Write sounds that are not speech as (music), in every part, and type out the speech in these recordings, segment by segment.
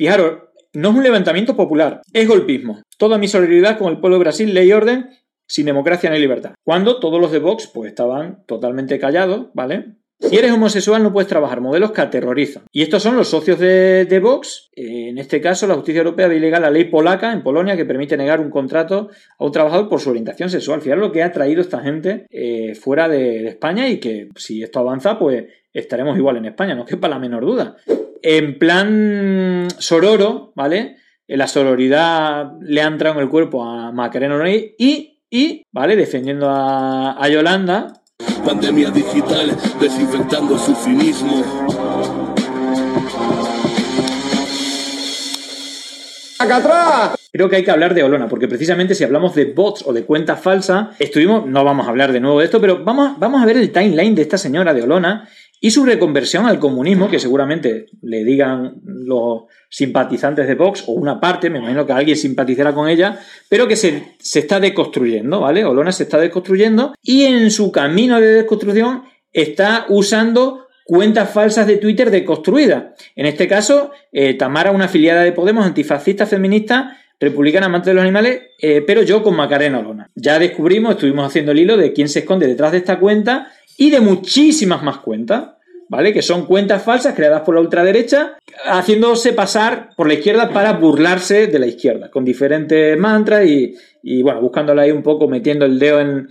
Fijaros, no es un levantamiento popular, es golpismo. Toda mi solidaridad con el pueblo de Brasil, ley y orden, sin democracia ni libertad. Cuando todos los de Vox pues estaban totalmente callados, ¿vale? Si eres homosexual no puedes trabajar, modelos que aterrorizan. Y estos son los socios de, Vox. Eh, en este caso, la justicia europea ilegal la ley polaca en Polonia que permite negar un contrato a un trabajador por su orientación sexual. Fijaros lo que ha traído esta gente eh, fuera de, España y que si esto avanza, pues estaremos igual en España, no (laughs) quepa la menor duda. En plan sororo, ¿vale? La sororidad le ha entrado en el cuerpo a Macarena y, y, ¿vale? Defendiendo a, a Yolanda, Pandemia digital, desinfectando su cinismo. Creo que hay que hablar de Olona, porque precisamente si hablamos de bots o de cuentas falsas, estuvimos, no vamos a hablar de nuevo de esto, pero vamos, vamos a ver el timeline de esta señora de Olona y su reconversión al comunismo, que seguramente le digan los simpatizantes de Vox, o una parte, me imagino que alguien simpatizará con ella, pero que se, está deconstruyendo, ¿vale? Olona se está deconstruyendo y en su camino de desconstrucción está usando cuentas falsas de Twitter deconstruidas. En este caso, eh, Tamara, una afiliada de Podemos, antifascista, feminista, republicana, amante de los animales, eh, pero yo con Macarena Olona. Ya descubrimos, estuvimos haciendo el hilo de quién se esconde detrás de esta cuenta y de muchísimas más cuentas, ¿vale? Que son cuentas falsas creadas por la ultraderecha, haciéndose pasar por la izquierda para burlarse de la izquierda, con diferentes mantras y, y bueno, buscándola ahí un poco, metiendo el dedo en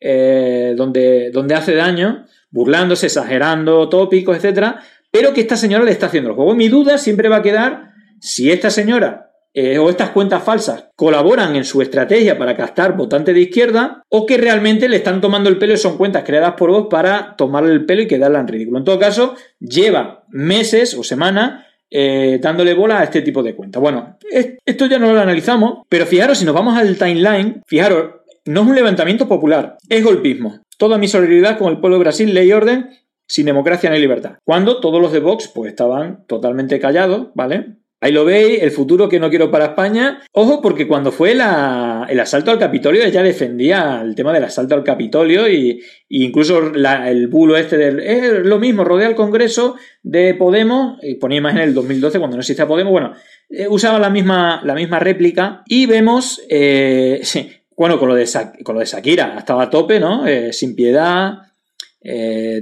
eh, donde, donde hace daño, burlándose, exagerando tópicos, etcétera, pero que esta señora le está haciendo el juego. Mi duda siempre va a quedar si esta señora eh, o estas cuentas falsas colaboran en su estrategia para captar votantes de izquierda o que realmente le están tomando el pelo y son cuentas creadas por vos para tomarle el pelo y quedarla en ridículo. En todo caso, lleva meses o semanas eh, dándole bola a este tipo de cuentas. Bueno, esto ya no lo analizamos, pero fijaros, si nos vamos al timeline, fijaros, no es un levantamiento popular, es golpismo. Toda mi solidaridad con el pueblo de Brasil, ley y orden, sin democracia ni libertad. Cuando todos los de Vox pues estaban totalmente callados, ¿vale? Ahí lo veis, el futuro que no quiero para España. Ojo, porque cuando fue el asalto al Capitolio, ella defendía el tema del asalto al Capitolio y, incluso el bulo este del. Es lo mismo, rodea el Congreso de Podemos, y ponía imagen en el 2012 cuando no existía Podemos, bueno, eh, usaba la misma, la misma réplica y vemos. Eh, (laughs) bueno, con lo, de, con lo de Shakira, estaba a tope, ¿no? Eh, sin piedad,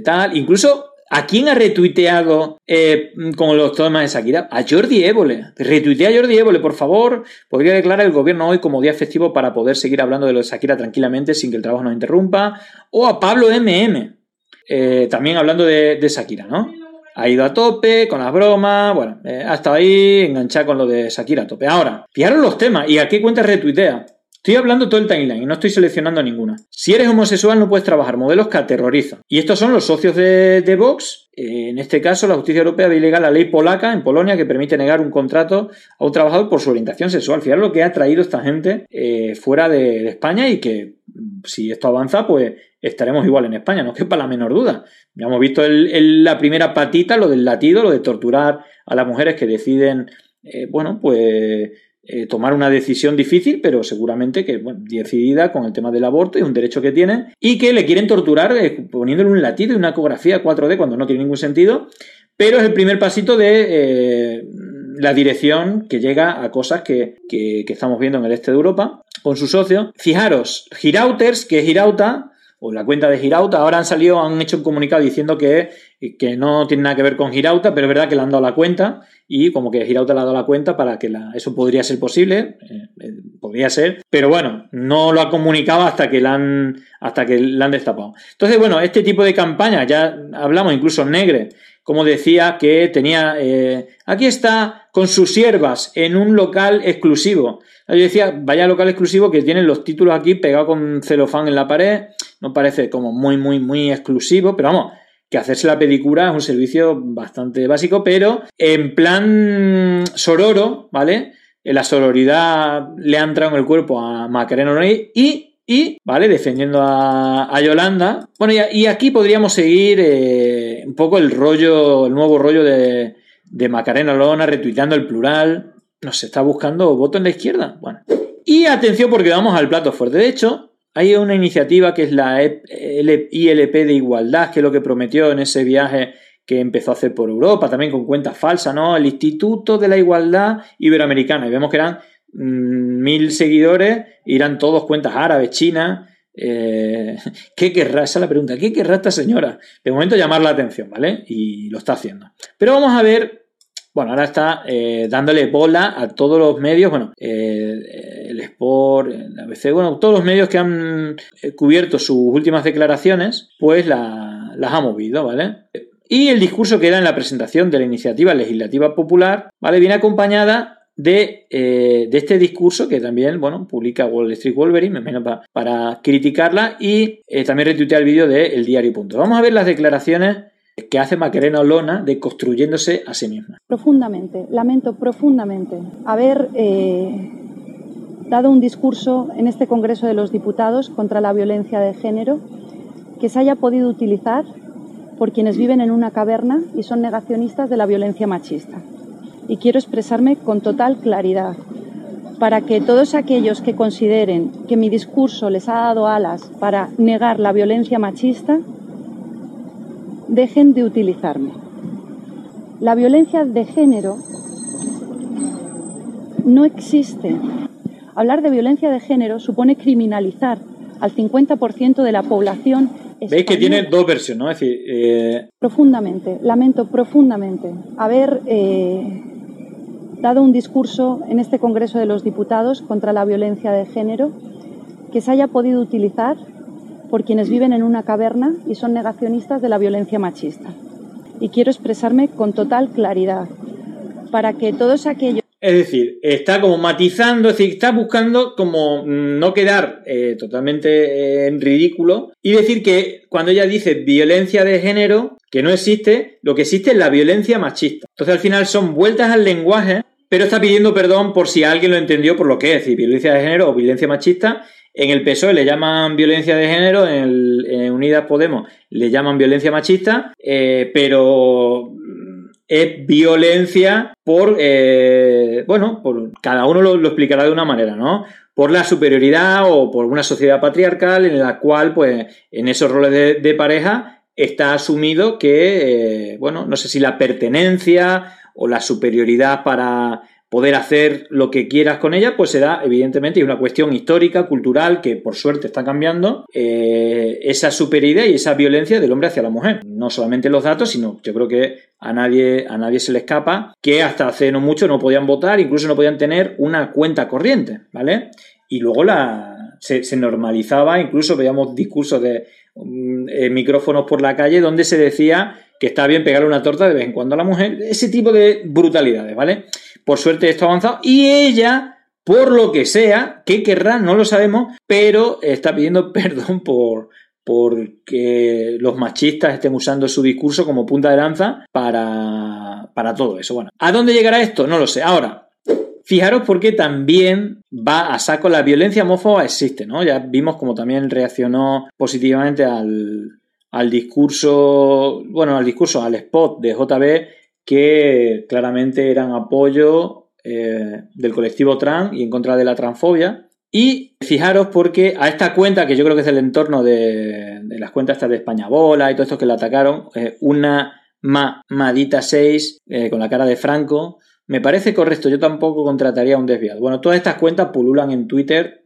tal. Incluso ¿A quién ha retuiteado eh, con los temas de Shakira? A Jordi Évole. Retuitea a Jordi Évole, por favor. Podría declarar el gobierno hoy como día festivo para poder seguir hablando de lo de Shakira tranquilamente sin que el trabajo nos interrumpa. O a Pablo MM. También hablando de, Shakira, ¿no? Ha ido a tope con las bromas. Bueno, eh, ha estado ahí enganchado con lo de Shakira a tope. Ahora, fijaros los temas. ¿Y a qué cuenta retuitea? Estoy hablando todo el timeline y no estoy seleccionando ninguna. Si eres homosexual no puedes trabajar, modelos que aterrorizan. Y estos son los socios de, Vox. Eh, en este caso, la justicia europea ve ilegal la ley polaca en Polonia que permite negar un contrato a un trabajador por su orientación sexual. Fijaros lo que ha traído esta gente eh, fuera de, España y que mm, si esto avanza, pues estaremos igual en España, no quepa la menor duda. Ya hemos visto la primera patita, lo del latido, lo de torturar a las mujeres que deciden, eh, bueno, pues eh, tomar una decisión difícil, pero seguramente que decidida con el tema del aborto y un derecho que tienen, y que le quieren torturar eh, poniéndole un latido y una ecografía 4D cuando no tiene ningún sentido, pero es el primer pasito de eh, la dirección que llega a cosas que, que, estamos viendo en el este de Europa con sus socios. Fijaros, Girauters, que es Girauta, o la cuenta de Girauta, ahora han salido, han hecho un comunicado diciendo que, que no tiene nada que ver con Girauta, pero es verdad que le han dado la cuenta y como que Girauta le ha dado la cuenta para que la, eso podría ser posible, eh, eh, podría ser, pero bueno, no lo ha comunicado hasta que la han, hasta que la han destapado. Entonces, bueno, este tipo de campaña, ya hablamos incluso Negre, como decía que tenía, eh, aquí está con sus siervas en un local exclusivo. Yo decía, vaya local exclusivo que tienen los títulos aquí pegados con celofán en la pared, no parece como muy, muy, muy exclusivo, pero vamos, que hacerse la pedicura es un servicio bastante básico, pero en plan sororo, ¿vale? La sororidad le ha entrado en el cuerpo a Macarena y, y, ¿vale? Defendiendo a, Yolanda. Bueno, y, aquí podríamos seguir eh, un poco el rollo, el nuevo rollo de, de Macarena Lona, retuiteando el plural. No se está buscando voto en la izquierda. Bueno. Y atención porque vamos al plato fuerte. De hecho, hay una iniciativa que es la ILP de igualdad, que es lo que prometió en ese viaje que empezó a hacer por Europa, también con cuentas falsas, ¿no? El Instituto de la Igualdad Iberoamericana. Y vemos que eran mm, mil seguidores, eran todos cuentas árabes, chinas. Eh, (laughs) ¿Qué querrá? Esa es la pregunta. ¿Qué querrá esta señora? De momento llamar la atención, ¿vale? Y lo está haciendo. Pero vamos a ver bueno, ahora está eh, dándole bola a todos los medios, bueno, eh, el Sport, el ABC, bueno, todos los medios que han cubierto sus últimas declaraciones, pues las ha movido, ¿vale? Y el discurso que da en la presentación de la iniciativa legislativa popular, ¿vale? Viene acompañada de, eh, de, este discurso que también, bueno, publica Wall Street Wolverine, me imagino para, criticarla y eh, también retuitea el vídeo de El Diario. Punto. Vamos a ver las declaraciones que hace Macarena Olona de construyéndose a sí misma. Profundamente, lamento profundamente haber eh, dado un discurso en este Congreso de los Diputados contra la violencia de género que se haya podido utilizar por quienes viven en una caverna y son negacionistas de la violencia machista. Y quiero expresarme con total claridad para que todos aquellos que consideren que mi discurso les ha dado alas para negar la violencia machista, dejen de utilizarme. La violencia de género no existe. Hablar de violencia de género supone criminalizar al 50% de la población Veis que tiene dos versiones, ¿no? Es decir, eh... profundamente, lamento profundamente haber eh, dado un discurso en este Congreso de los Diputados contra la violencia de género que se haya podido utilizar por quienes viven en una caverna y son negacionistas de la violencia machista. Y quiero expresarme con total claridad para que todos aquellos es decir, está como matizando, es decir, está buscando como no quedar eh, totalmente eh, en ridículo y decir que cuando ella dice violencia de género, que no existe, lo que existe es la violencia machista. Entonces al final son vueltas al lenguaje, pero está pidiendo perdón por si alguien lo entendió por lo que es, es decir, violencia de género o violencia machista. En el PSOE le llaman violencia de género, en, el, Unidas Podemos le llaman violencia machista, eh, pero es violencia por, eh, bueno, por cada uno lo, explicará de una manera, ¿no? Por la superioridad o por una sociedad patriarcal en la cual, pues, en esos roles de, pareja está asumido que, eh, bueno, no sé si la pertenencia o la superioridad para poder hacer lo que quieras con ella, pues será, evidentemente, y una cuestión histórica, cultural, que por suerte está cambiando, eh, esa superioridad y esa violencia del hombre hacia la mujer. No solamente los datos, sino yo creo que a nadie, a nadie se le escapa que hasta hace no mucho no podían votar, incluso no podían tener una cuenta corriente, ¿vale? Y luego la, se, normalizaba, incluso veíamos discursos de mm, eh, micrófonos por la calle donde se decía que está bien pegarle una torta de vez en cuando a la mujer, ese tipo de brutalidades, ¿vale? Por suerte esto ha avanzado y ella, por lo que sea, ¿qué querrá? No lo sabemos, pero está pidiendo (laughs) perdón por, porque los machistas estén usando su discurso como punta de lanza para, para todo eso. Bueno, ¿a dónde llegará esto? No lo sé. Ahora, fijaros porque también va a saco la violencia homófoba existe, ¿no? Ya vimos como también reaccionó positivamente al, al discurso, bueno, al discurso, al spot de JB que claramente eran apoyo eh, del colectivo trans y en contra de la transfobia. Y fijaros porque a esta cuenta, que yo creo que es del entorno de, las cuentas estas de España Bola y todo esto que la atacaron, eh, una mamadita 6 eh, con la cara de Franco, me parece correcto, yo tampoco contrataría a un desviado. Bueno, todas estas cuentas pululan en Twitter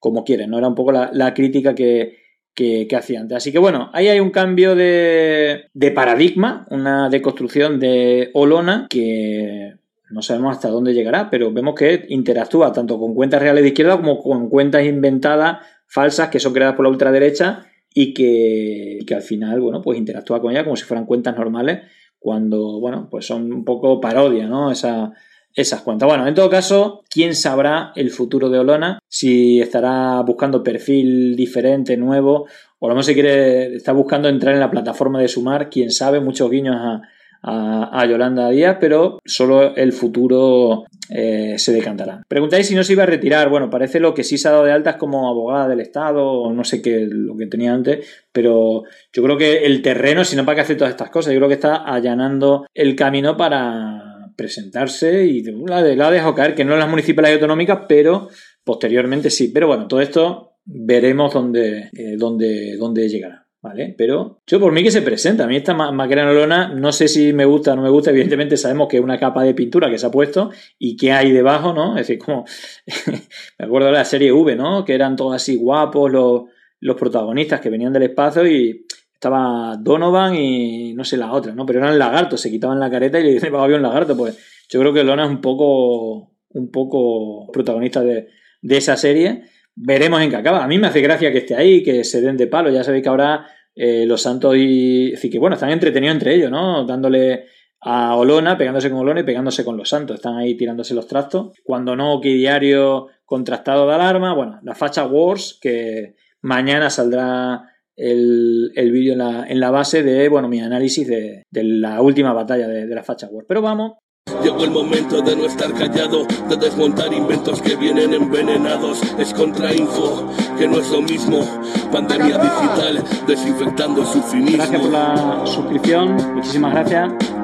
como quieren, ¿no? Era un poco la crítica que, que, hacía antes. Así que bueno, ahí hay un cambio de, paradigma, una deconstrucción de Olona que no sabemos hasta dónde llegará, pero vemos que interactúa tanto con cuentas reales de izquierda como con cuentas inventadas, falsas, que son creadas por la ultraderecha y que, que al final, bueno, pues interactúa con ella como si fueran cuentas normales, cuando, bueno, pues son un poco parodia, ¿no? Esa, esas cuentas. Bueno, en todo caso, ¿quién sabrá el futuro de Olona? Si estará buscando perfil diferente, nuevo, o a lo mejor se quiere, está buscando entrar en la plataforma de Sumar, quién sabe, muchos guiños a, Yolanda Díaz, pero solo el futuro eh, se decantará. Preguntáis si no se iba a retirar. Bueno, parece lo que sí se ha dado de altas como abogada del Estado, o no sé qué, lo que tenía antes, pero yo creo que el terreno, si no para qué hacer todas estas cosas, yo creo que está allanando el camino para presentarse y la, de, la dejado caer, que no en las municipales y autonómicas, pero posteriormente sí. Pero bueno, todo esto veremos dónde, eh, dónde, dónde llegará. ¿vale? Pero yo por mí que se presenta. A mí esta Maquena Olona, no sé si me gusta o no me gusta. Evidentemente sabemos que es una capa de pintura que se ha puesto y que hay debajo, ¿no? Es decir, como. (laughs) me acuerdo de la serie V, ¿no? Que eran todos así guapos los, los protagonistas que venían del espacio y estaba Donovan y no sé la otra, ¿no? Pero eran lagartos, se quitaban la careta y le dicen, había un lagarto. Pues yo creo que Lona es un poco, un poco protagonista de, de esa serie veremos en qué acaba. A mí me hace gracia que esté ahí, que se den de palo. Ya sabéis que ahora eh, los Santos y. Decir, que bueno, están entretenidos entre ellos, ¿no? Dándole a Olona, pegándose con Olona y pegándose con los Santos. Están ahí tirándose los trastos. Cuando no, que diario contrastado de alarma. Bueno, la facha Wars, que mañana saldrá el, vídeo en la, base de, bueno, mi análisis de, la última batalla de, de la facha Wars. Pero vamos Llegó el momento de no estar callado, de desmontar inventos que vienen envenenados. Es contrainfo, que no es lo mismo. Pandemia digital, desinfectando su finismo. Gracias por la suscripción, muchísimas gracias.